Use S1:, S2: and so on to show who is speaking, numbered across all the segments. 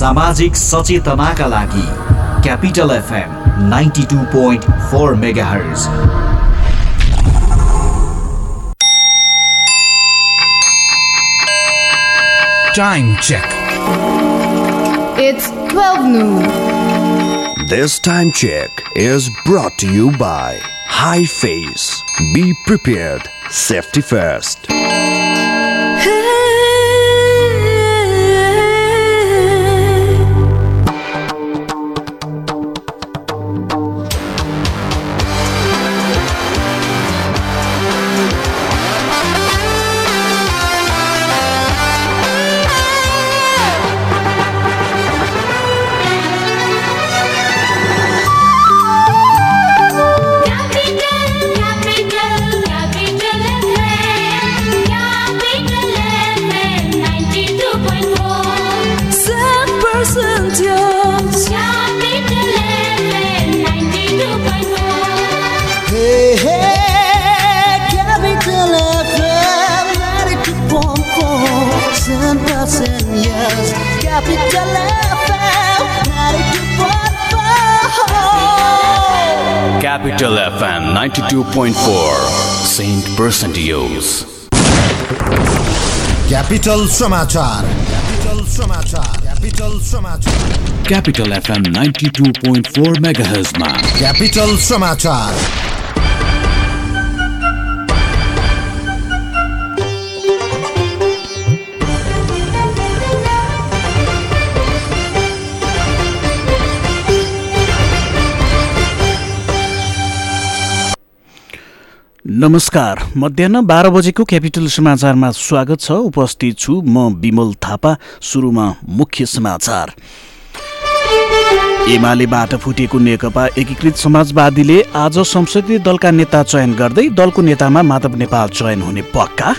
S1: सामाजिक सचेतनाका लागि capital FM ninety two point four megahertz
S2: Time check.
S3: It's 12 noon.
S4: This time check is brought to you by High Face. Be prepared. Safety first.
S5: 92.4
S6: Saint Percentios.
S2: Capital Samachar. Capital Samachar. Capital Samachar.
S6: Capital FM 92.4 MHz.
S2: Capital Samachar.
S7: नमस्कार। मध्याह बाह्र बजेको capital समाचारमा स्वागत छ। उपस्थित छु म विमल थापा सुरुमा मुख्य समाचार। एमालेबाट फुटेको नेकपा एकीकृत समाजवादीले आज संसदीय दलका नेता चयन गर्दै दलको नेतामा माधव नेपाल चयन हुने पक्का?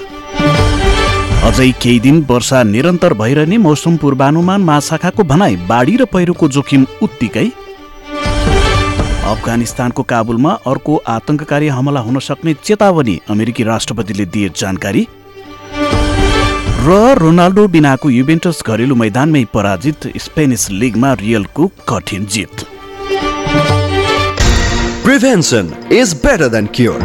S7: अझै केही दिन वर्षा निरन्तर भइरहने मौसम पूर्वानुमान महाशाखाको भनाई बाढी र पहिरोको जोखिम उत्तिकै? अफगानिस्तानको काबुलमा अर्को आतंककारी हमला हुन सक्ने चेतावनी अमेरिकी राष्ट्रपतिले दिए जानकारी। र रोनाल्डो बिनाको युभेन्टस घरेलु मैदानमै पराजित स्पेनिस लिगमा रियलको कठिन जित।
S4: Prevention is better than cure.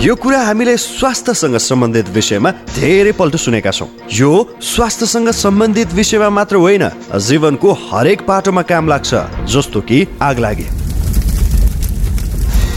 S4: यो कुरा हामीले स्वास्थ्यसँग सम्बन्धित विषयमा धेरै पल्ट सुनेका छौँ। यो स्वास्थ्यसँग सम्बन्धित विषयमा मात्र होइन जीवनको हरेक पाटोमा काम लाग्छ जस्तो कि आग लागे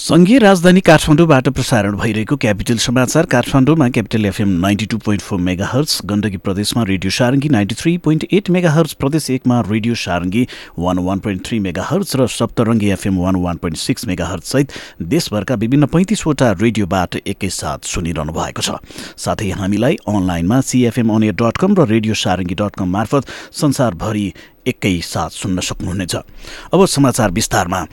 S7: सङ्घीय राजधानी काठमाडौँबाट प्रसारण भइरहेको क्यापिटल समाचार काठमाडौँमा Capital FM ninety two point four megahertz Gandaki प्रदेशमा radio Sarangi ninety three point eight megahertz प्रदेश एकमा radio Sarangi one one point three megahertz र Saptarangi FM one one point six mega हर्ससहित देशभरका विभिन्न पैँतिसवटा रेडियोबाट एकैसाथ सुनिरहनु भएको छ। साथै हामीलाई अनलाइनमा सिएफएम अनियर डट कम र रेडियो सारङ्गी डट कम मार्फत संसारभरि एकैसाथ सुन्न सक्नुहुनेछ। अब समाचार विस्तारमा।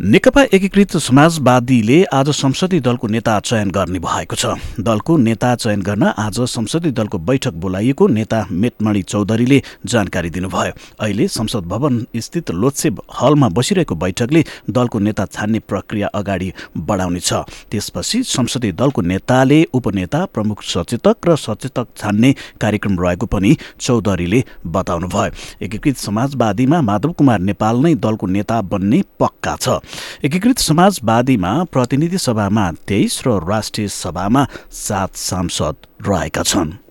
S7: नेकपा एकीकृत समाजवादीले आज संसदीय दलको नेता चयन गर्ने भएको छ। दलको नेता चयन गर्न आज संसदीय दलको बैठक बोलाइएको नेता मेटमणि चौधरीले जानकारी दिनुभयो। अहिले संसद भवन स्थित लोत्सेब हलमा बसिरहेको बैठकले दलको नेता छान्ने प्रक्रिया अगाडि बढाउनेछ त्यसपछि संसदीय दलको नेताले उपनेता प्रमुख सचेतक र सचेतक छान्ने कार्यक्रम रहेको पनि चौधरीले बताउनुभयो। एकीकृत समाजवादीमा माधव कुमार नेपाल नै दलको नेता बन्ने पक्का छ। एकीकृत समाजवादीमा प्रतिनिधि सभामा तेइस र राष्ट्रिय सभामा सात सांसद रहेका छन्।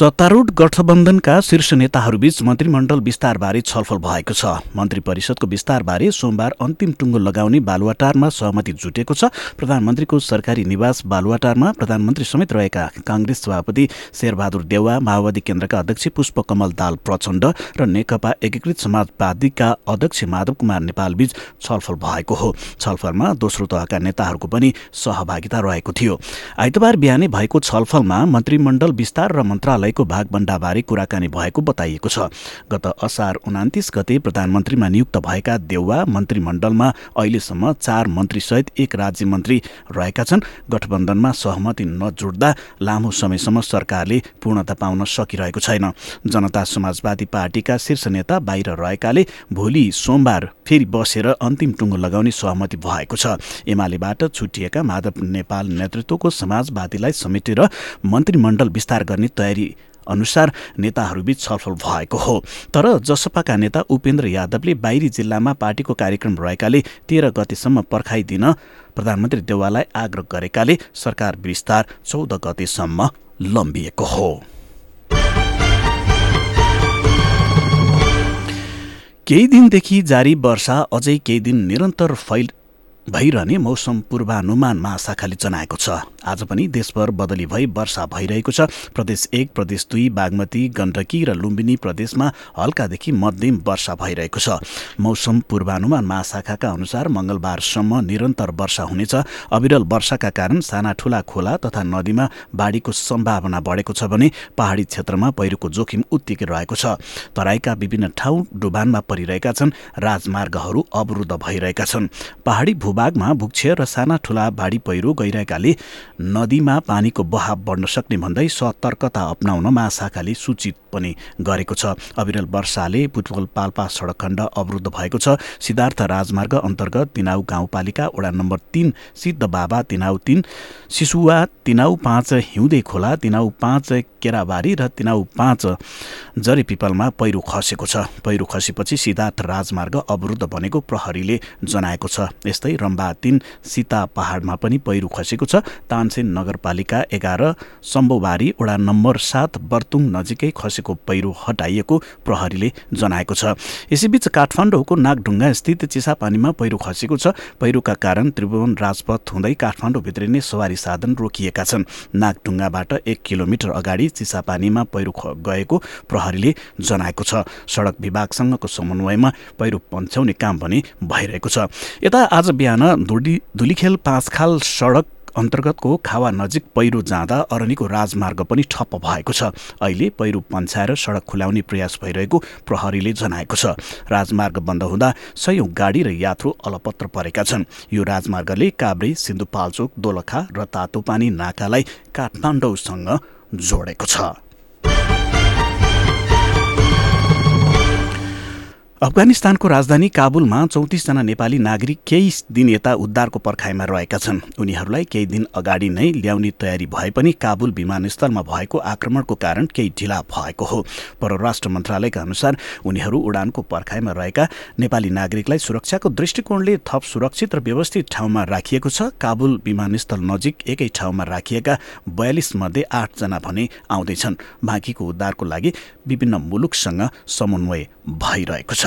S7: सत्तारूढ गठबन्धनका शीर्ष नेताहरूबीच मन्त्रीमण्डल विस्तारबारे छलफल भएको छ। मन्त्री परिषदको विस्तारबारे सोमबार अन्तिम टुङ्गो लगाउने बालुवाटारमा सहमति जुटेको छ। प्रधानमन्त्रीको सरकारी निवास बालुवाटारमा प्रधानमन्त्री समेत रहेका काङ्ग्रेस सभापति शेरबहादुर देउवा माओवादी केन्द्रका अध्यक्ष पुष्पकमल दाल प्रचण्ड र नेकपा एकीकृत समाजवादीका अध्यक्ष माधव कुमार नेपालबीच छलफल भएको हो। छलफलमा दोस्रो तहका नेताहरूको पनि सहभागिता रहेको थियो। आइतबार बिहानै भएको छलफलमा मन्त्रीमण्डल विस्तार र मन्त्रालयको भागबण्डाबारे कुराकानी भएको बताइएको छ। गत असार उनातिस गते प्रधानमन्त्रीमा नियुक्त भएका देउवा मन्त्रीमण्डलमा अहिलेसम्म चार मन्त्रीसहित एक राज्य मन्त्री रहेका छन्। गठबन्धनमा सहमति नजुट्दा लामो समयसम्म सरकारले पूर्णता पाउन सकिरहेको छैन। जनता समाजवादी पार्टीका शीर्ष नेता बाहिर रहेकाले भोलि सोमबार फेरि बसेर अन्तिम टुङ्गो लगाउने सहमति भएको छ। एमालेबाट छुटिएका माधव नेपाल नेतृत्वको समाजवादीलाई समेटेर मन्त्रीमण्डल विस्तार गर्ने तयारी अनुसार नेताहरूबीच छलफल भएको हो। तर जसपाका नेता उपेन्द्र यादवले बाहिरी जिल्लामा पार्टीको कार्यक्रम रहेकाले तेह्र गतेसम्म पर्खाइदिन प्रधानमन्त्री देवाललाई आग्रह गरेकाले सरकार विस्तार चौध गतेसम्म लम्बिएको हो। केही दिनदेखि जारी वर्षा अझै केही दिन निरन्तर फैल भइरहने मौसम पूर्वानुमान महाशाखाले जनाएको छ। आज पनि देशभर बदली भई वर्षा भइरहेको छ। प्रदेश एक प्रदेश दुई बागमती गण्डकी र लुम्बिनी प्रदेशमा हल्कादेखि मध्यम वर्षा भइरहेको छ। मौसम पूर्वानुमान महाशाखाका अनुसार मङ्गलबारसम्म निरन्तर वर्षा हुनेछ। अविरल वर्षाका कारण साना ठुला खोला तथा नदीमा बाढीको सम्भावना बढेको छ भने पहाडी क्षेत्रमा पहिरोको जोखिम उत्तिकै रहेको छ। तराईका विभिन्न ठाउँ डुबानमा परिरहेका छन्। राजमार्गहरू अवरुद्ध भइरहेका छन्। पहाडी भूभागमा भूक्षय र साना ठुला बाढी पहिरो गइरहेकाले नदीमा पानीको बहाव बढ्न सक्ने भन्दै सतर्कता अप्नाउन महाशाखाले सूचित पनि गरेको छ। अविरल वर्षाले बुटवल पाल्पा सडक खण्ड अवरुद्ध भएको छ। सिद्धार्थ राजमार्ग अन्तर्गत तिनाउ गाउँपालिका वडा नम्बर तिन सिद्ध बाबा तिनाउ तिन सिसुवा तिनाउ पाँच हिउँदे खोला तिनाउ पाँच केराबारी र तिनाउ पाँच जरे पिपलमा पहिरो खसेको छ। पहिरो खसेपछि सिद्धार्थ राजमार्ग अवरुद्ध बनेको प्रहरीले जनाएको छ। यस्तै रम्बा तिन सीता पहाडमा पनि पहिरो खसेको छ। तानसेन नगरपालिका एघार सम्बोबारी वडा नम्बर सात बर्तुङ नजिकै खसेको पहिरो हटाइएको प्रहरीले जनाएको छ। यसैबीच काठमाडौँको नागढुङ्गा स्थित चिसापानीमा पहिरो खसेको छ। पहिरोका कारण त्रिभुवन राजपथ हुँदै काठमाडौँ भित्रिने सवारी साधन रोकिएका छन्। नागढुङ्गाबाट एक किलोमिटर अगाडि चिसापानीमा पहिरो गएको प्रहरीले जनाएको छ। सडक विभागसँगको समन्वयमा पहिरो पन्छ्याउने काम पनि भइरहेको छ। यता आज बिहान धुली धुलीखेल पाँचखाल सडक अन्तर्गतको खावा नजिक पहिरो जाँदा अरनीको राजमार्ग पनि ठप्प भएको छ। अहिले पहिरो पन्छाएर सडक खुलाउने प्रयास भइरहेको प्रहरीले जनाएको छ। राजमार्ग बन्द हुँदा सयौं गाडी र यात्रु अलपत्र परेका छन्। यो राजमार्गले काभ्रे सिन्धुपाल्चोक दोलखा र तातोपानी नाकालाई काठमाडौँसँग जोडेको छ। अफगानिस्तानको राजधानी काबुलमा चौतिसजना नेपाली नागरिक केही दिन यता उद्धारको पर्खाइमा रहेका छन्। उनीहरूलाई केही दिन अगाडि नै ल्याउने तयारी भए पनि काबुल विमानस्थलमा भएको आक्रमणको कारण केही ढिला भएको हो। परराष्ट्र मन्त्रालयका अनुसार उनीहरू उडानको पर्खाइमा रहेका नेपाली नागरिकलाई सुरक्षाको दृष्टिकोणले थप सुरक्षित र व्यवस्थित ठाउँमा राखिएको छ। काबुल विमानस्थल नजिक एकै ठाउँमा राखिएका बयालिस मध्ये आठजना भने आउँदैछन्। बाँकीको उद्धारको लागि विभिन्न मुलुकसँग समन्वय भइरहेको छ।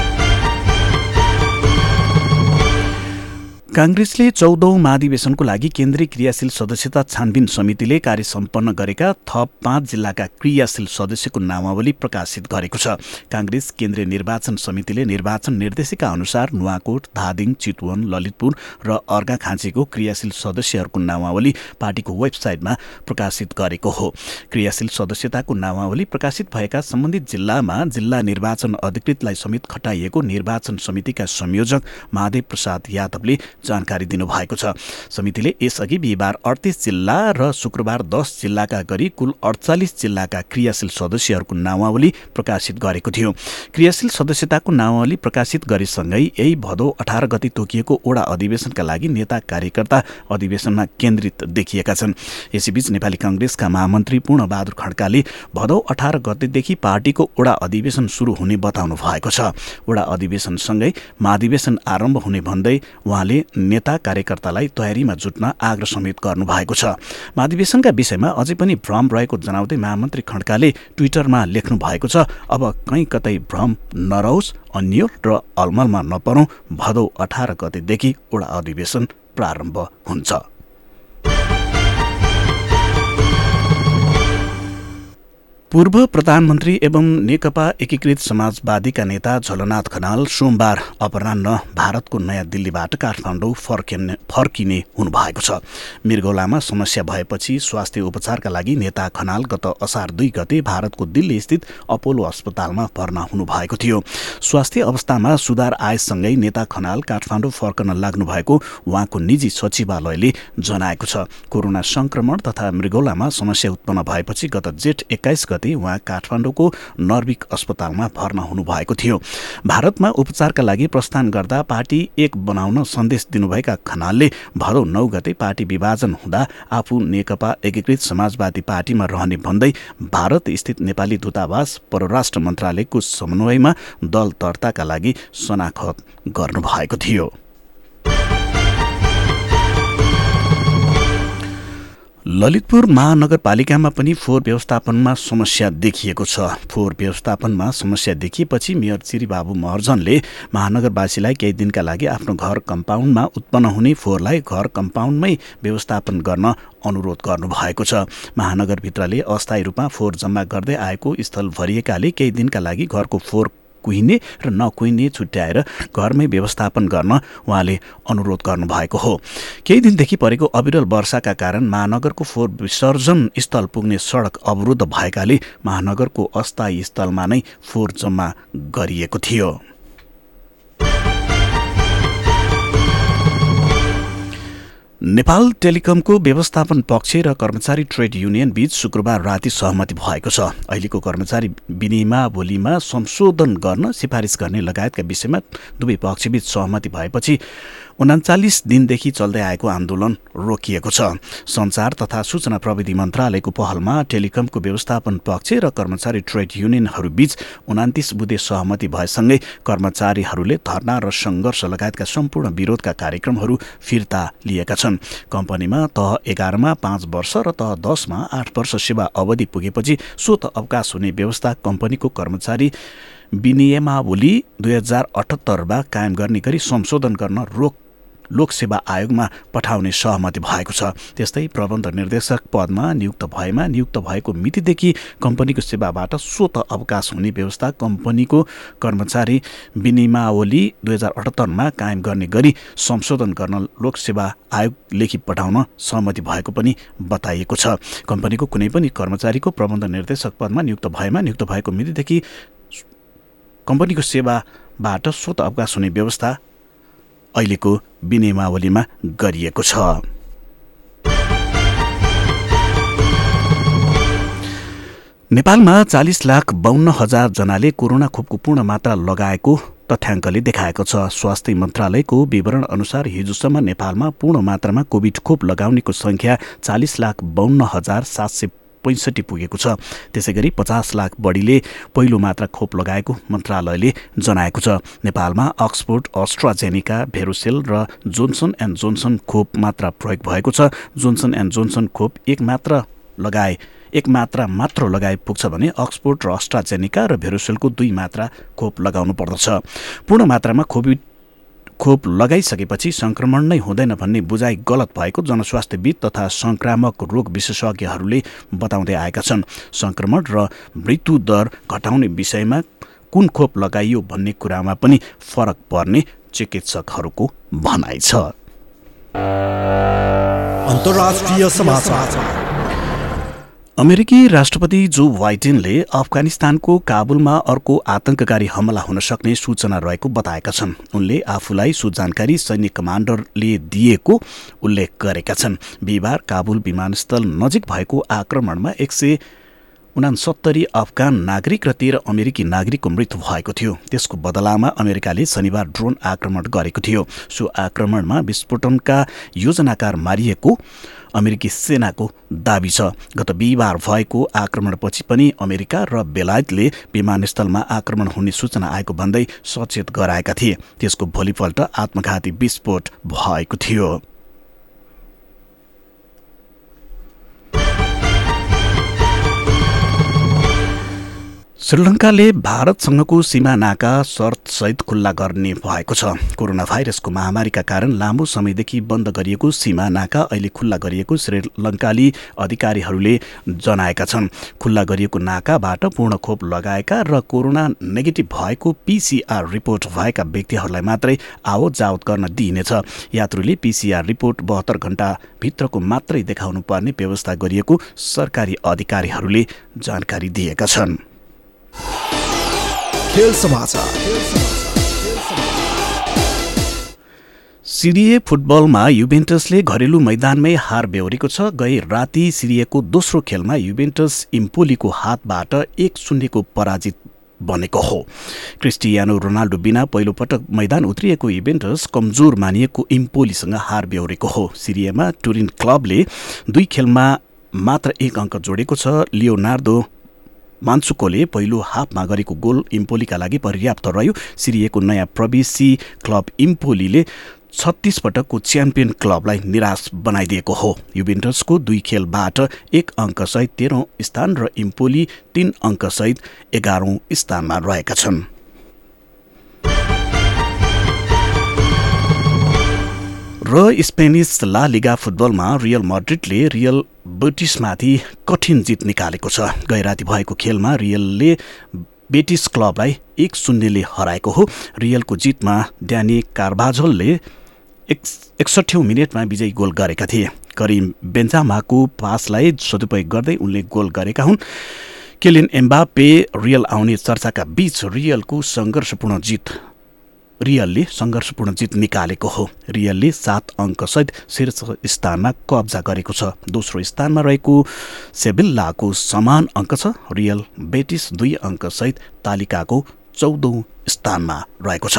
S7: काङ्ग्रेसले चौधौं महाधिवेशनको लागि केन्द्रीय क्रियाशील सदस्यता छानबिन समितिले कार्य सम्पन्न गरेका थप पाँच जिल्लाका क्रियाशील सदस्यको नामावली प्रकाशित गरेको छ। काङ्ग्रेस केन्द्रीय निर्वाचन समितिले निर्वाचन निर्देशिका अनुसार नुवाकोट धादिङ चितवन ललितपुर र अर्घाखाँचीको क्रियाशील सदस्यहरूको नामावली पार्टीको वेबसाइटमा प्रकाशित गरेको हो। क्रियाशील सदस्यताको नामावली प्रकाशित भएका सम्बन्धित जिल्लामा जिल्ला निर्वाचन अधिकृतलाई समेत खटाइएको निर्वाचन समितिका संयोजक महादेव प्रसाद यादवले जानकारी दिनुभएको छ। समितिले यसअघि बिहिबार अडतिस जिल्ला र शुक्रबार दस जिल्लाका गरी कुल अडचालिस जिल्लाका क्रियाशील सदस्यहरूको नामावली प्रकाशित गरेको थियो। क्रियाशील सदस्यताको नामावली प्रकाशित गरेसँगै यही भदौ अठार गति तोकिएको ओडा अधिवेशनका लागि नेता कार्यकर्ता अधिवेशनमा केन्द्रित देखिएका छन्। यसैबीच नेपाली काङ्ग्रेसका महामन्त्री पूर्णबहादुर खड्काले भदौ अठार गतेदेखि पार्टीको ओडा अधिवेशन सुरु हुने बताउनु भएको छ। ओडा अधिवेशनसँगै महाधिवेशन आरम्भ हुने भन्दै उहाँले नेता कार्यकर्तालाई तयारीमा जुट्न आग्रह समेत गर्नु भएको छ। महाधिवेशनका विषयमा अझै पनि भ्रम रहेको जनाउँदै महामन्त्री खड्काले ट्विटरमा लेख्नु भएको छ अब कहीँ कतै भ्रम नरहोस् अन्य र अलमलमा नपरौँ भदौ अठार गतेदेखि ओडा अधिवेशन प्रारम्भ हुन्छ। पूर्व प्रधानमन्त्री एवं नेकपा एकीकृत समाजवादीका नेता झलनाथ खनाल सोमबार अपराह्न भारतको नयाँ दिल्लीबाट काठमाडौँ फर्किने फर्किने हुनुभएको छ। मृगौलामा समस्या भएपछि स्वास्थ्य उपचारका लागि नेता खनाल गत असार दुई गते भारतको दिल्ली स्थित अपोलो अस्पतालमा भर्ना हुनुभएको थियो। स्वास्थ्य अवस्थामा सुधार आएसँगै नेता खनाल काठमाडौँ फर्कन लाग्नु भएको उहाँको निजी सचिवालयले जनाएको छ। कोरोना संक्रमण तथा मृगौलामा समस्या उत्पन्न भएपछि गत जेठ एक्काइस गते उहाँ काठमाडौँको नर्विक अस्पतालमा भर्ना हुनुभएको थियो। भारतमा उपचारका लागि प्रस्थान गर्दा पार्टी एक बनाउन सन्देश दिनुभएका खनालले भदौ नौ गते पार्टी विभाजन हुँदा आफू नेकपा एकीकृत समाजवादी पार्टीमा रहने भन्दै भारत स्थित नेपाली दूतावास परराष्ट्र मन्त्रालयको समन्वयमा दल दर्ताका लागि शनाखत गर्नुभएको थियो। ललितपुर महानगरपालिकामा पनि फोहोर व्यवस्थापनमा समस्या देखिएको छ। फोहोर व्यवस्थापनमा समस्या देखिएपछि मेयर चिरीबाबु महर्जनले महानगरवासीलाई केही दिनका लागि आफ्नो घर कम्पाउन्डमा उत्पन्न हुने फोहोरलाई घर कम्पाउन्डमै व्यवस्थापन गर्न अनुरोध गर्नुभएको छ। महानगरभित्रले अस्थायी रूपमा फोहोर जम्मा गर्दै आएको स्थल भरिएकाले केही दिनका लागि घरको फोहोर कुहिने र नकुहिने छुट्याएर घरमै व्यवस्थापन गर्न उहाँले अनुरोध गर्नुभएको हो। केही दिनदेखि परेको अविरल वर्षाका कारण महानगरको फोहोर विसर्जन स्थल पुग्ने सडक अवरुद्ध भएकाले महानगरको अस्थायी स्थलमा नै फोहोर जम्मा गरिएको थियो। नेपाल टेलिकमको व्यवस्थापन पक्ष र कर्मचारी ट्रेड युनियन बीच शुक्रबार राति सहमति भएको छ। अहिलेको कर्मचारी विनिमावलीमा संशोधन गर्न सिफारिस गर्ने लगायतका विषयमा दुवै पक्षबीच सहमति भएपछि उनाचालिस दिनदेखि चल्दै आएको आन्दोलन रोकिएको छ। सञ्चार तथा सूचना प्रविधि मन्त्रालयको पहलमा टेलिकमको व्यवस्थापन पक्ष र कर्मचारी ट्रेड युनियनहरूबीच उनातिस बुधे सहमति भएसँगै कर्मचारीहरूले धरना र सङ्घर्ष लगायतका सम्पूर्ण विरोधका कार्यक्रमहरू फिर्ता लिएका छन्। कम्पनीमा तह एघारमा पाँच वर्ष र तह दसमा आठ वर्ष सेवा अवधि पुगेपछि स्वत अवकाश हुने व्यवस्था कम्पनीको कर्मचारी विनियमावली दुई हजार अठहत्तरमा कायम गर्ने गरी संशोधन गर्न रोक लोकसेवा आयोगमा पठाउने सहमति भएको छ। त्यस्तै प्रबन्ध निर्देशक पदमा नियुक्त भएमा नियुक्त भएको मितिदेखि कम्पनीको सेवाबाट स्वत अवकाश हुने व्यवस्था कम्पनीको कर्मचारी विनिमावली दुई हजार अठहत्तरमा कायम गर्ने गरी संशोधन गर्न लोकसेवा आयोग लेखी पठाउन सहमति भएको पनि बताइएको छ। कम्पनीको कुनै पनि कर्मचारीको प्रबन्ध निर्देशक पदमा नियुक्त भएमा नियुक्त भएको मितिदेखि कम्पनीको सेवाबाट स्वत अवकाश हुने व्यवस्था अहिलेको विनियमावलीमा गरिएको छ। नेपालमा चालिस लाख बाहन्न हजार जनाले कोरोना खोपको पूर्ण मात्रा लगाएको तथ्याङ्कले देखाएको छ। स्वास्थ्य मन्त्रालयको विवरण अनुसार हिजोसम्म नेपालमा पूर्ण मात्रामा कोभिड खोप लगाउनेको सङ्ख्या चालिस लाख बाहन्न हजार सात सय पैँसठी पुगेको छ। त्यसै गरी पचास लाख बढीले पहिलो मात्रा खोप लगाएको मन्त्रालयले जनाएको छ। नेपालमा अक्सफोर्ड अस्ट्राजेनिका भेरोसेल र जोन्सन एन्ड जोन्सन खोप मात्रा प्रयोग भएको छ। जोन्सन एन्ड जोन्सन खोप एक मात्र लगाए एक मात्रा मात्र लगाए पुग्छ भने अक्सफोर्ड र अस्ट्राजेनिका र भेरोसेलको दुई मात्रा खोप लगाउनु पर्दछ। पूर्ण मात्रामा कोभिड खोप लगाइसकेपछि संक्रमण नै हुँदैन भन्ने बुझाइ गलत भएको जनस्वास्थ्यविद तथा संक्रामक रोग विशेषज्ञहरूले बताउँदै आएका छन्। संक्रमण र मृत्यु दर घटाउने विषयमा कुन खोप लगाइयो भन्ने कुरामा पनि फरक पर्ने चिकित्सकहरूको भनाइ छ।
S2: अन्तर्राष्ट्रिय
S7: अमेरिकी राष्ट्रपति जो बाइडेनले अफगानिस्तानको काबुलमा अर्को आतंककारी हमला हुन सक्ने सूचना रहेको बताएका छन्। उनले आफूलाई सो जानकारी सैनिक कमान्डरले दिएको उल्लेख गरेका छन्। बिहिबार काबुल विमानस्थल नजिक भएको आक्रमणमा एक सय उनासत्तरी अफगान नागरिक र तेह्र अमेरिकी नागरिकको मृत्यु भएको थियो। त्यसको बदलामा अमेरिकाले शनिबार ड्रोन आक्रमण गरेको थियो। सो आक्रमणमा विस्फोटनका योजनाकार मारिएको अमेरिकी सेनाको दावी छ। गत बिहिबार भएको आक्रमणपछि पनि अमेरिका र बेलायतले विमानस्थलमा आक्रमण हुने सूचना आएको भन्दै सचेत गराएका थिए। त्यसको भोलिपल्ट आत्मघाती विस्फोट भएको थियो। श्रीलङ्काले भारतसँगको सीमा नाका शर्तसहित खुल्ला गर्ने भएको छ। कोरोना भाइरसको महामारीका कारण लामो समयदेखि बन्द गरिएको सीमा नाका अहिले खुल्ला गरिएको श्रीलङ्काली अधिकारीहरूले जनाएका छन्। खुल्ला गरिएको नाकाबाट पूर्ण खोप लगाएका र कोरोना नेगेटिभ भएको पिसिआर रिपोर्ट भएका व्यक्तिहरूलाई मात्रै आवत जावत गर्न दिइनेछ। यात्रुले पिसिआर रिपोर्ट बहत्तर घण्टाभित्रको मात्रै देखाउनु पर्ने व्यवस्था गरिएको सरकारी अधिकारीहरूले जानकारी दिएका छन्।
S2: खेल समाचार।
S7: सिरिए फुटबलमा युभेन्टसले घरेलु मैदानमै हार बेहोरेको छ। गए राति सिरिएको दोस्रो खेलमा युभेन्टस इम्पोलीको हातबाट एक शून्यको पराजित बनेको हो। क्रिस्टियानो रोनाल्डो बिना पहिलो पटक मैदान उत्रिएको इभेन्टस कमजोर मानिएको इम्पोलीसँग हार बेहोरेको हो। सिरियामा टुरिन क्लबले दुई खेलमा मात्र एक अङ्क जोडेको छ। लियोनार्दो मान्सुकोले पहिलो हाफमा गरेको गोल इम्पोलीका लागि पर्याप्त रह्यो। सिरिएको नयाँ प्रवेशी क्लब इम्पोलीले छत्तिस पटकको च्याम्पियन क्लबलाई निराश बनाइदिएको हो। युभेन्टसको दुई खेलबाट एक अङ्कसहित तेह्रौँ स्थान र इम्पोली तीन अङ्कसहित एघारौँ स्थानमा रहेका छन्। र स्पेनिस ला लिगा फुटबलमा रियल मड्रिडले रियल बेटिसमाथि कठिन जित निकालेको छ। गैराती भएको खेलमा रियलले बेटिस क्लबलाई एक शून्यले हराएको हो। रियलको जितमा ड्यानी कार्बाजलले एक एकसट्ठौँ मिनटमा विजयी गोल गरेका थिए। करिम बेन्जामाको पासलाई सदुपयोग गर्दै उनले गोल गरेका हुन्। केलिन एम्बापे रियल आउने चर्चाका बीच रियलको सङ्घर्षपूर्ण जित रियलले सङ्घर्षपूर्ण जित निकालेको हो। रियलले सात अङ्कसहित शीर्ष स्थानमा कब्जा गरेको छ। दोस्रो स्थानमा रहेको सेबिल्लाको समान अङ्क छ। रियल बेटिस दुई अङ्कसहित तालिकाको चौधौँ स्थानमा रहेको छ।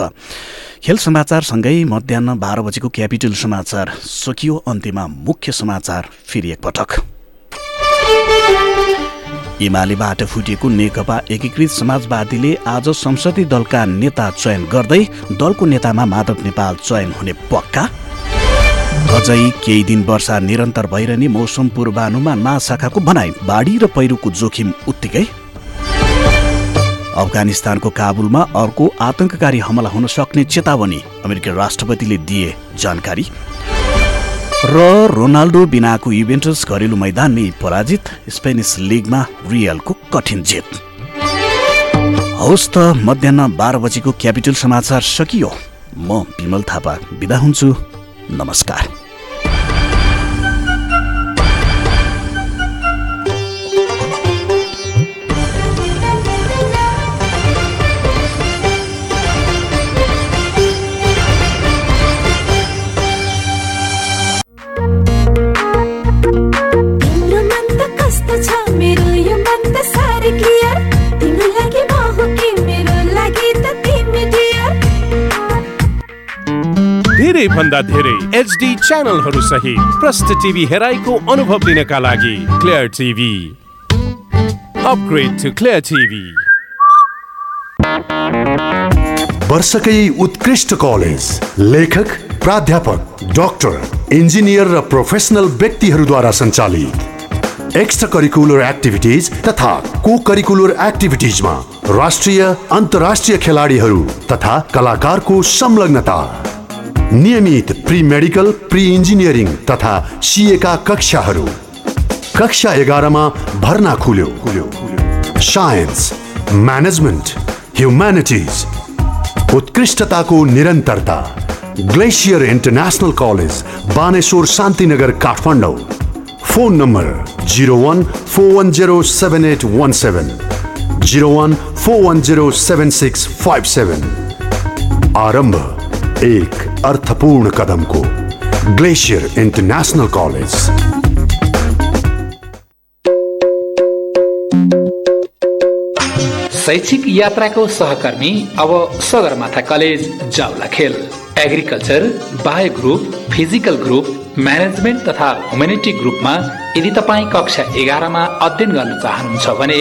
S7: खेल समाचारसँगै मध्याह बाह्र बजेको क्यापिटल समाचार सकियो अन्त्यमा मुख्य समाचार फेरि एकपटक एमालेबाट फुटेको नेकपा एकीकृत समाजवादीले आज संसदीय दलका नेता चयन गर्दै दलको नेतामा माधव नेपाल चयन हुने पक्का? अझै केही दिन वर्षा निरन्तर भइरहने मौसम पूर्वानुमान महाशाखाको भनाइ बाढी र पहिरोको जोखिम उत्तिकै? अफगानिस्तानको काबुलमा अर्को आतंककारी हमला हुन सक्ने चेतावनी अमेरिकी राष्ट्रपतिले दिए जानकारी। र रोनाल्डो बिनाको युभेन्टस घरेलु मैदानमै पराजित स्पेनिस लिगमा रियलको कठिन जित। हौस् त मध्याह बाह्र बजेको क्यापिटल समाचार सकियो। म विमल थापा बिदा हुन्छु। नमस्कार।
S8: धेरै भन्दा धेरै एचडी च्यानलहरू सहित प्रष्ट टिभी हेराइको अनुभव लिनका लागि Clear TV upgrade to Clear TV
S9: वर्षकै उत्कृष्ट कलेज लेखक प्राध्यापक डाक्टर इन्जिनियर र प्रोफेसनल व्यक्तिहरूद्वारा सञ्चालित। एक्स्ट्रा करिकुलर एक्टिभिटिज तथा को करिकुलर एक्टिभिटिजमा राष्ट्रिय अन्तर्राष्ट्रिय खेलाडीहरू तथा कलाकारको संलग्नता। नियमित प्री मेडिकल प्री इन्जिनियरिङ तथा सिएका कक्षाहरू। कक्षा एघारमा भर्ना खुल्यो। साइन्स म्यानेजमेन्ट ह्युम्यानिटिज उत्कृष्टताको निरन्तरता Glacier International College Baneshwor Shantinagar Kathmandu. Phone number zero one four one zero seven eight one seven zero one four one zero seven six five seven आरम्भ। एक अर्थपूर्ण कदमको ग्लेसियर इन्टरनेसनल कलेज।
S10: शैक्षिक यात्राको सहकर्मी अब Sagarmatha College Jawalakhel agriculture bio group physical group management तथा humanity ग्रुपमा यदि तपाईँ कक्षा एघारमा अध्ययन गर्न चाहनुहुन्छ भने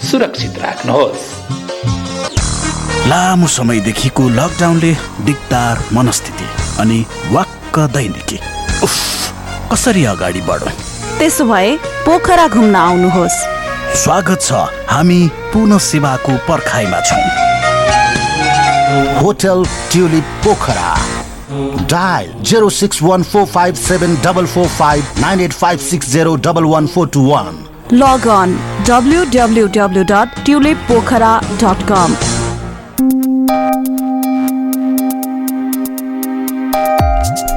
S10: सुरक्षित राख्नुहोस्।
S7: लामो समयदेखिको लकडाउनले दिगदार मनस्थिति अनि वाक्क दैनिकी। उफ कसरी अगाडि बढौँ?
S11: त्यसो भए पोखरा घुम्न आउनुहोस्।
S12: स्वागत छ हामी पुनः सेवाको पर्खाइमा छौँ।
S13: Hotel Tulip Pokhara. Dial zero six one four five seven double four five nine eight five
S11: six zero double one four two one. Pokhara dot com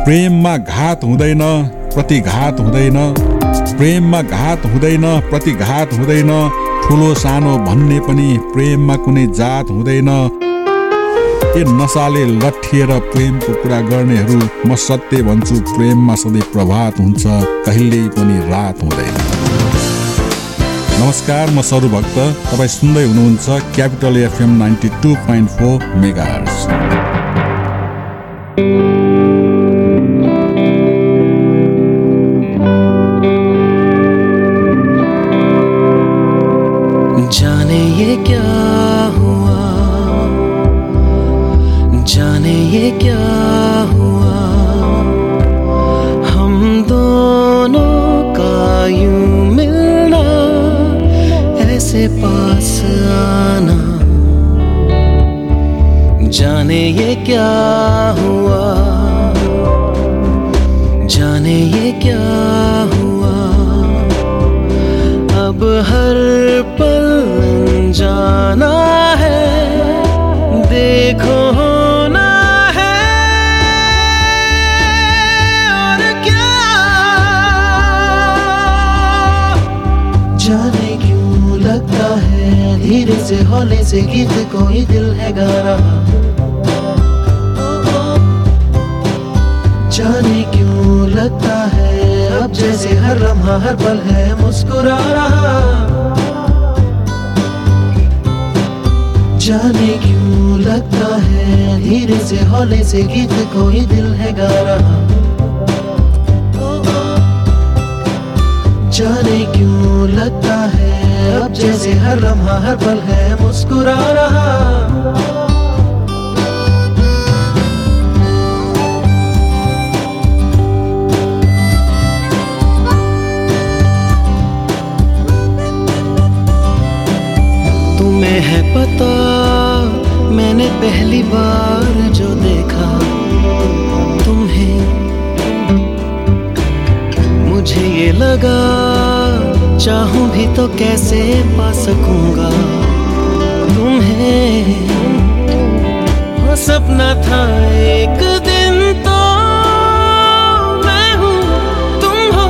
S14: प्रेममा घात हुँदैन प्रतिघात हुँदैन। प्रेममा घात हुँदैन प्रतिघात हुँदैन। ठुलो सानो भन्ने पनि प्रेममा कुनै जात हुँदैन। ए नसाले लट्ठिएर प्रेमको कुरा गर्नेहरू म सत्य भन्छु प्रेममा सधैँ प्रभात हुन्छ कहिल्यै पनि रात हुँदैन। नमस्कार म सरु भक्त। तपाईँ सुन्दै हुनुहुन्छ Capital FM ninety two point four mega
S15: जाने ये क्या पास आना। जाने ये क्या हुआ? से गीत कोई दिल है गा रहा जाने क्यों लगता है, अब जैसे हर लम्हा हर पल है मुस्कुरा रहा जाने क्यों लगता है, धीरे से हौले से गीत कोई दिल है गा रहा जाने क्यों लगता अब जैसे हर लम्हा, हर पल है, मुस्कुरा रहा। तुम्हें है पता, मैंने पहली बार जो देखा। तुम्हें मुझे ये लगा चाहूँ भी तो कैसे पा सकूँगा? तुम्हें वो सपना था एक दिन तो मैं हूँ, तुम हो,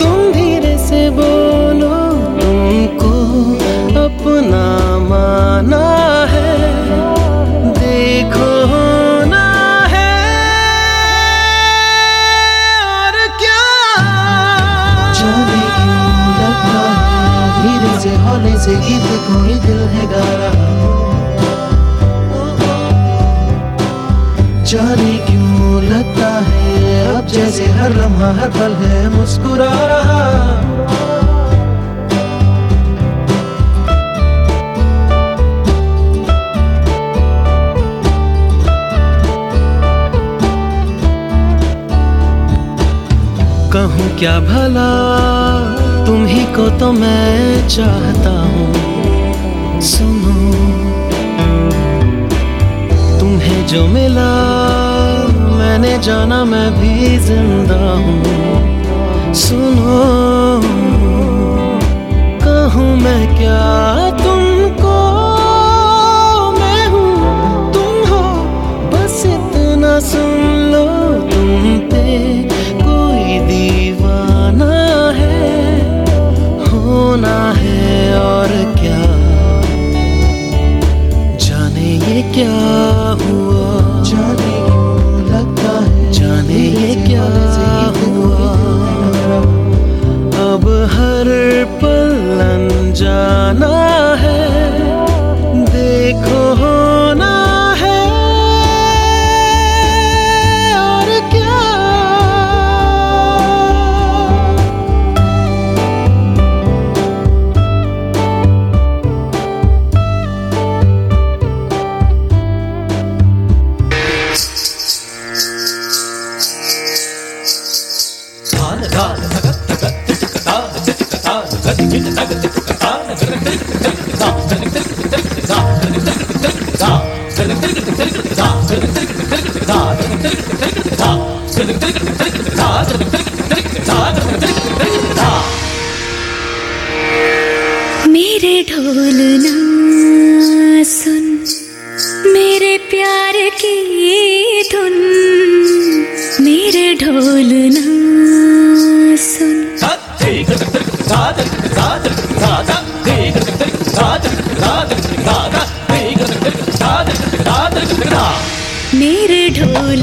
S15: तुम धीरे से बोलो, तुमको अपना माना है। देखो से गीत कोई दिल है गा रहा जाने क्यों लगता है, अब जैसे हर लम्हा, हर पल है, मुस्कुरा रहा। कहूँ क्या भला? ही को तो मैं चाहता हूँ। सुनो। तुम्हें जो मिला, मैंने जाना, मैं भी ज़िंदा हूँ। सुनो। कहूँ मैं क्या
S5: मेरे ढोल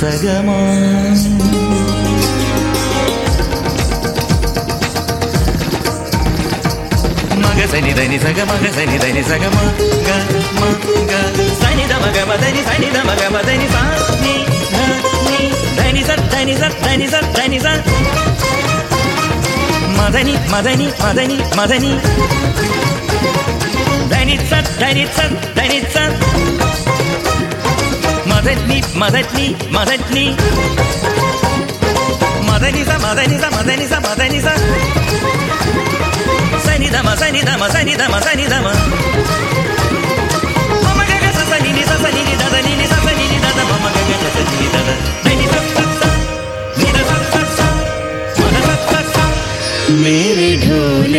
S5: सनि धनि
S16: सगम मग सनि धनि सग मग सनि धनि सग म ग म ग सनि ध मग म धनि सनि ध मग म धनि सा नि ध नि धनि स धनि स धनि स धनि स मदनि मदनि मदनि मदनि धनित्स धनित्स धनित्स मदनि मदनि मदनि मदनी सा मदनी सा मदनी सा मदनी सा सनी ध म सनी ध म सनी ध म सनी ध म म म ग ग स स नि नि स स नि नि द द नि नि स स नि नि द द म म ग ग स स नि नि द द नि नि स स स नि द स स स म द स स स
S5: मेरे ढोल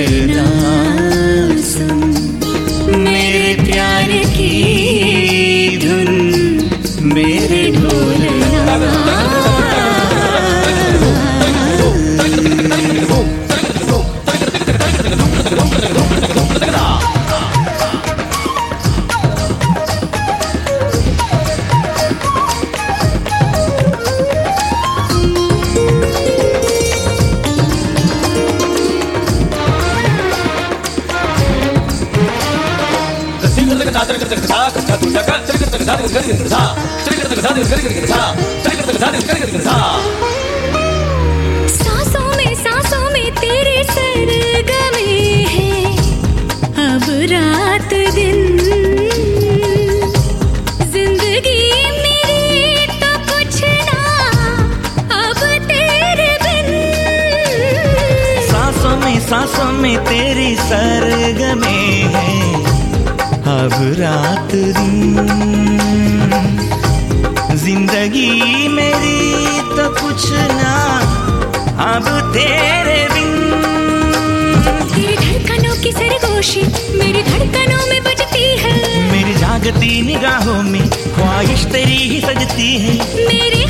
S5: तेरी ही
S16: सजती है।
S5: मेरे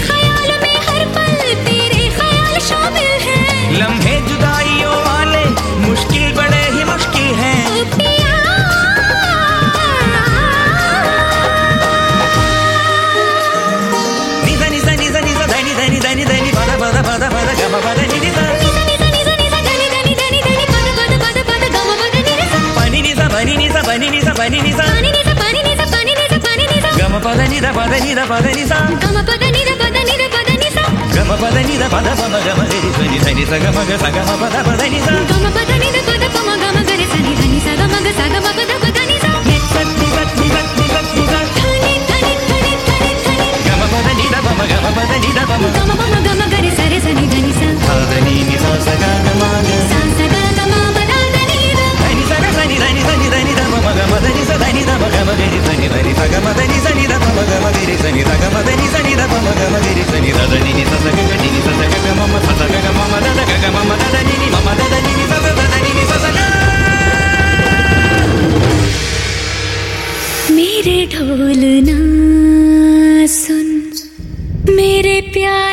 S16: పద నిద పద నిద పద ని సా గమ పద నిద పద నిద పద ని సా గమ పద నిద పద పమ గమ గరి సని సని సగ మగ సగ మ పద పద ని సా గమ పద నిద పద పమ గమ గరి సని సని సగ మగ సగ మ పద పద ని సా నిత్సత్ నిత్సత్ నిత్సత్ నిత్సత్ నిత్సత్ ధని ధని ధని ధని ధని గమ పద నిద పమ గమ పద నిద పమ గమ పమ గమ గరి సరి సని ధని సా పద ని ని సా సగ గమ గ సా సగ
S5: मेरे ढोल ना सुन मेरे प्यार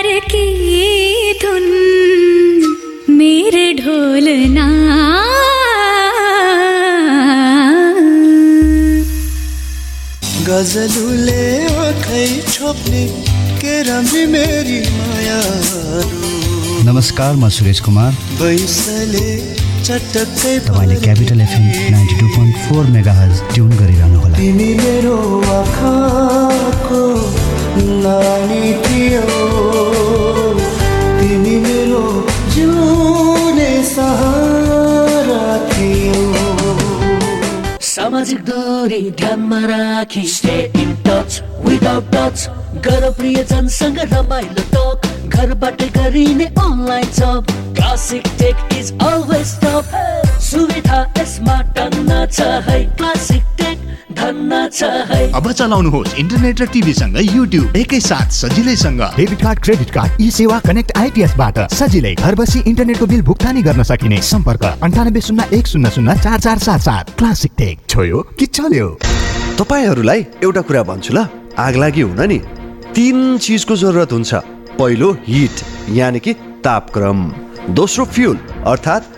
S15: गजलुले आँखै छोप्ने के राम्री मेरी माया
S17: नमस्कार म सुरेश कुमार।
S15: बैसले चटक्कै
S17: तपाईँले Capital FM ninety two point four mega tune गरिरहनुहोला
S15: तिमी मेरो आँखाको नानी थियो। तिमी मेरो जिउने सहारा थियो।
S18: सामाजिक दूरी ध्यानमा राखी stay in touch without touch गर प्रियजनसँग रमाइलो टक घरबाटै गरिने online job Classic Tech is always top सुविधा यसमा टन्न छ है क्लासिक टेक
S19: अब चलाउनुहोस् इन्टरनेट र टिभीसँग युट्युब एकैसाथ सजिलैसँग।
S20: Debit card credit card eSewa connect आइपिएसबाट सजिलै घर बसी इन्टरनेटको बिल भुक्तानी गर्न सकिने। सम्पर्क अन्ठानब्बे शून्य एक शून्य शून्य चार चार सात सात। Classic Tech. छोयो कि चल्यो?
S4: तपाईँहरूलाई एउटा कुरा भन्छु ल आगलागी हुन नि। तिन चिजको जरुरत हुन्छ। पहिलो हिट यानि कि तापक्रम। दोस्रो फ्युल अर्थात्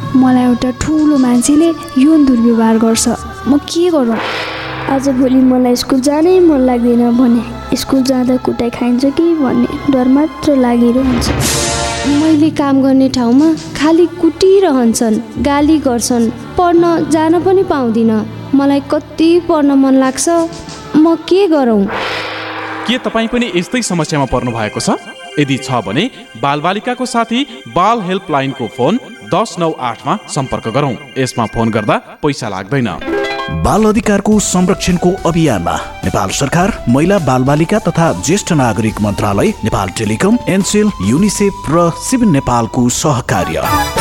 S21: मलाई एउटा ठुलो मान्छेले यौन दुर्व्यवहार गर्छ। म के गरौँ?
S22: आजभोलि मलाई स्कुल जानै मन लाग्दैन भने स्कुल जाँदा कुटाइ खाइन्छ कि भन्ने डर मात्र लागिरहन्छ
S3: मैले काम गर्ने ठाउँमा खालि कुटिरहन्छन् गाली गर्छन् पढ्न जान पनि पाउँदिनँ। मलाई कति पढ्न मन लाग्छ। म के गरौँ?
S23: के तपाईँ पनि यस्तै समस्यामा पर्नु भएको छ? यदि छ भने बालबालिकाको साथी बाल हेल्पलाइनको फोन दस नौ आठमा सम्पर्क गरौँ। यसमा फोन गर्दा पैसा लाग्दैन।
S7: बाल अधिकारको संरक्षणको अभियानमा नेपाल सरकार महिला बालबालिका तथा ज्येष्ठ नागरिक मन्त्रालय नेपाल टेलिकम एनसेल युनिसेफ र सिभिल नेपालको सहकार्य।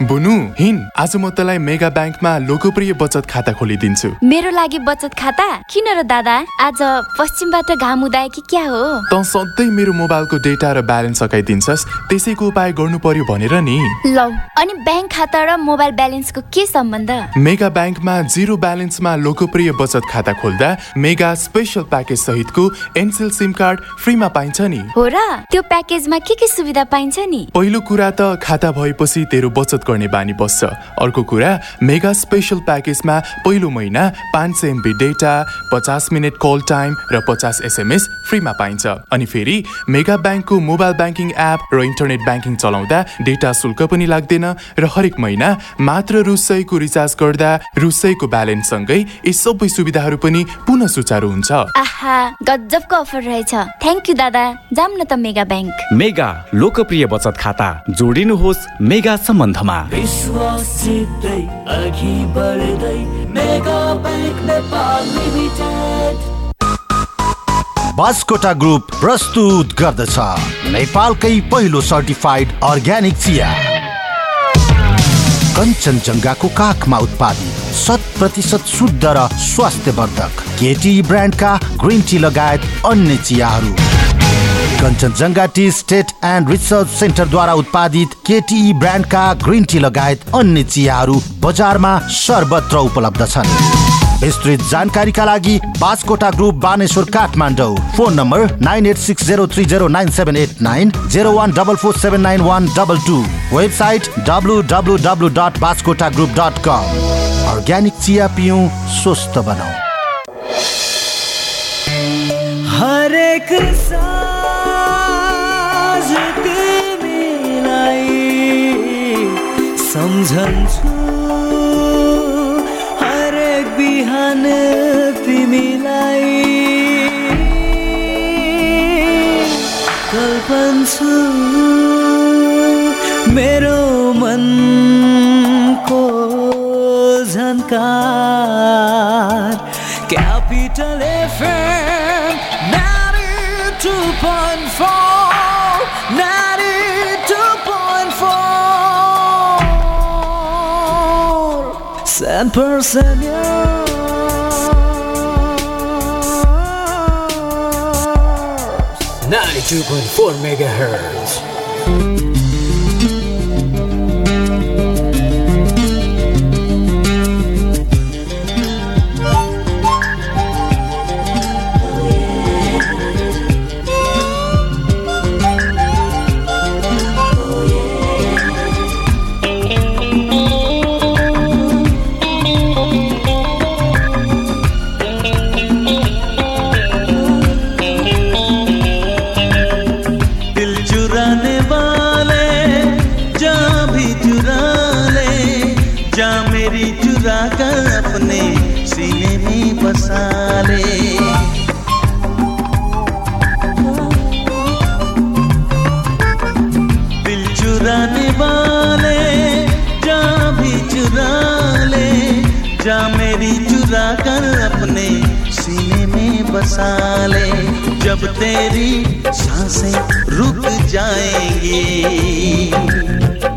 S24: बुनु हिन आज म तँलाई मेगा ब्याङ्कमा लोकप्रिय बचत खाता खोलिदिन्छु।
S25: मेरो लागि बचत खाता? किन र दादा? आज पश्चिमबाट घाम उदाए कि क्या हो?
S24: तँ सधैँ मेरो मोबाइलको डेटा र ब्यालेन्स सकाइदिन्छस् त्यसैको उपाय गर्नु पर्यो भनेर नि।
S25: लौ अनि ब्याङ्क खाता र मोबाइल ब्यालेन्सको के सम्बन्ध?
S24: मेगा ब्याङ्कमा जिरो ब्यालेन्समा लोकप्रिय बचत खाता खोल्दा मेगा स्पेसल प्याकेज सहितको एनसेल सिम कार्ड फ्रीमा पाइन्छ नि।
S25: हो र? त्यो प्याकेजमा के के सुविधा पाइन्छ नि?
S24: पहिलो कुरा त खाता भएपछि तेरो बचत गर्ने बानी बस्छ। अर्को कुरा मेगा स्पेसल प्याकेजमा पहिलो महिना पाँच सय एमबी डेटा पचास मिनट कल टाइम र पचास एसएमएस फ्रीमा पाइन्छ। अनि फेरि मेगा ब्याङ्कको मोबाइल ब्याङ्किङ एप र इन्टरनेट ब्याङ्किङ चलाउँदा डेटा शुल्क पनि लाग्दैन र हरेक महिना मात्र रु सयको रिचार्ज गर्दा रु सयको ब्यालेन्ससँगै यी सबै सुविधाहरू पनि पुनः सुचारू हुन्छ।
S25: आहा गजबको अफर रहेछ। थ्याङ्क यू दादा। जाम न त मेगा ब्याङ्क।
S1: मेगा लोकप्रिय बचत खाता। जोडिनुहोस् मेगा सम्बन्धमा।
S13: बास्कोटा ग्रुप प्रस्तुत गर्दछ। नेपालकै पहिलो सर्टिफाइड अर्ग्यानिक चिया। कञ्चनजङ्घाको काखमा उत्पादित शत प्रतिशत शुद्ध र स्वास्थ्यवर्धक केटी ब्रान्डका ग्रिन टी लगायत अन्य चियाहरू। Kanchenjunga tea estate and research सेन्टरद्वारा उत्पादित केटी ब्रान्डका ग्रिन टी लगायत अन्य चियाहरू बजारमा सर्वत्र उपलब्ध छन्। विस्तृत जानकारीका लागि Baskota group Baneshwar Kathmandu. Phone number nine eight six zero three zero nine seven eight nine zero one double four seven nine one double two. Website W W W dot Baskota group dot com organic चिया पिउँ स्वस्थ बनाऊ
S18: हरेक साँझ तिमीलाई सम्झन्छु। हरेक बिहान तिमीलाई कल्पन्छु। मेरो मनको Jhankar Capital FM 92.4 92.4 San
S26: Ninety-two point four megahertz.
S5: बसा ले जब तेरी साँसें रुक जाएँगी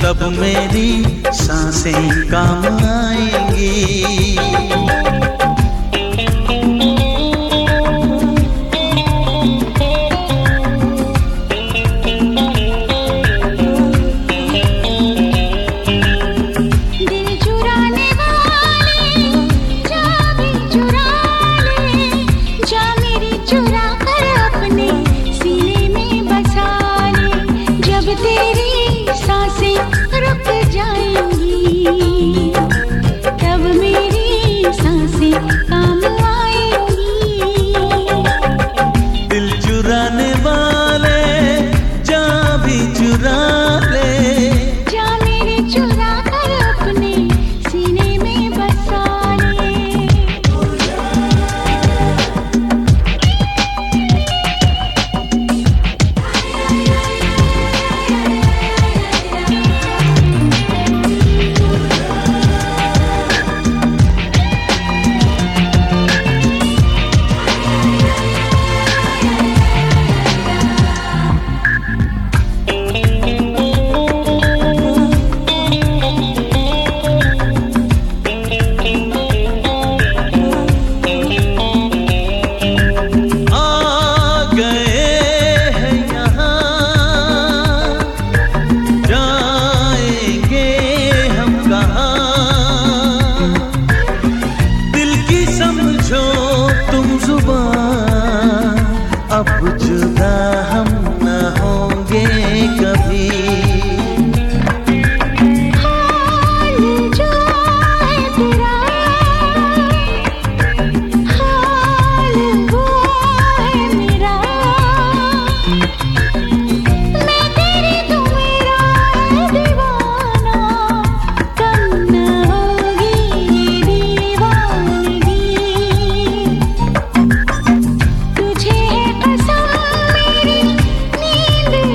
S5: तब मेरी साँसें काम आएँगी।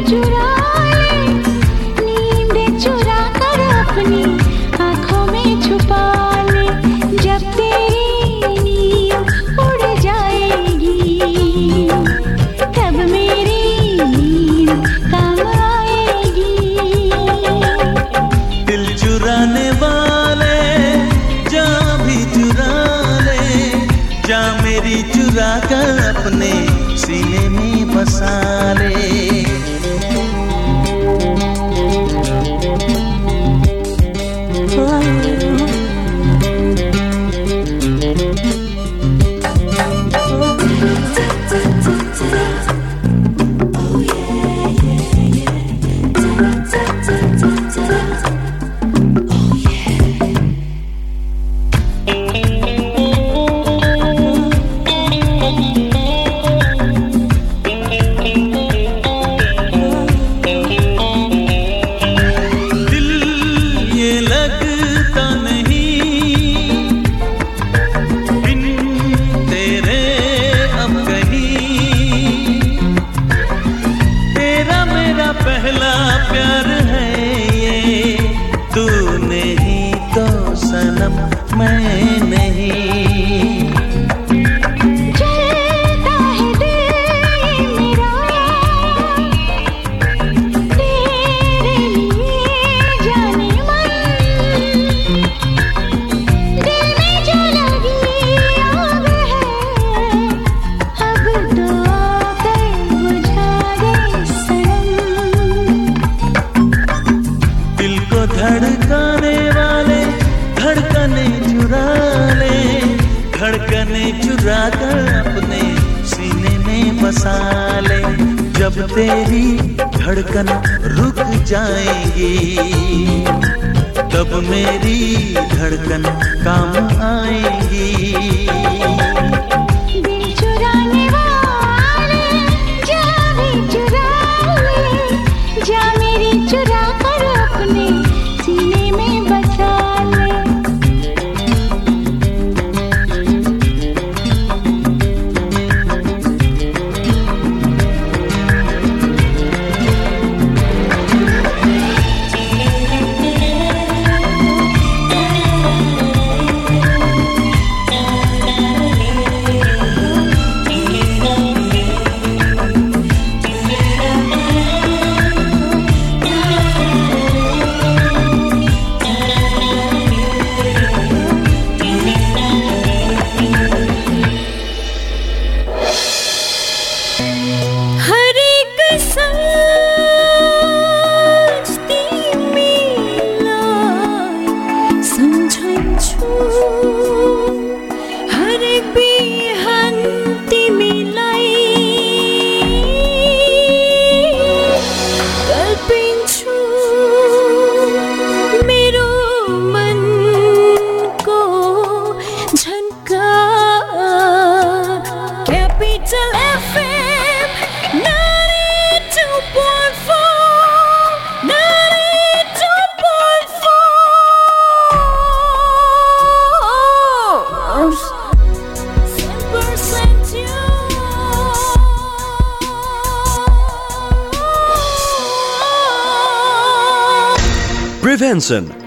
S26: llorar.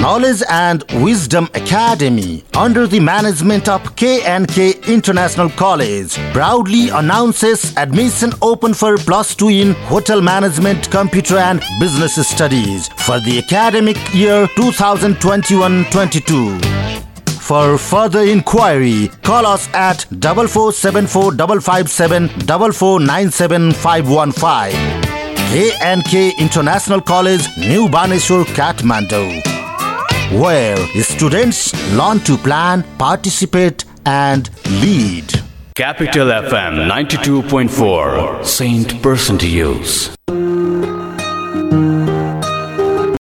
S13: Knowledge and Wisdom Academy, under the management of K&K International College, proudly announces admission open for plus 2 in Hotel Management, Computer and Business Studies for the academic year 2021-22. For further inquiry, call us at 4474 557 4497 515. International College, New Baneshwar, Kathmandu, where students learn to plan, participate, and lead.
S27: Capital FM 92.4, Saint Person to Use.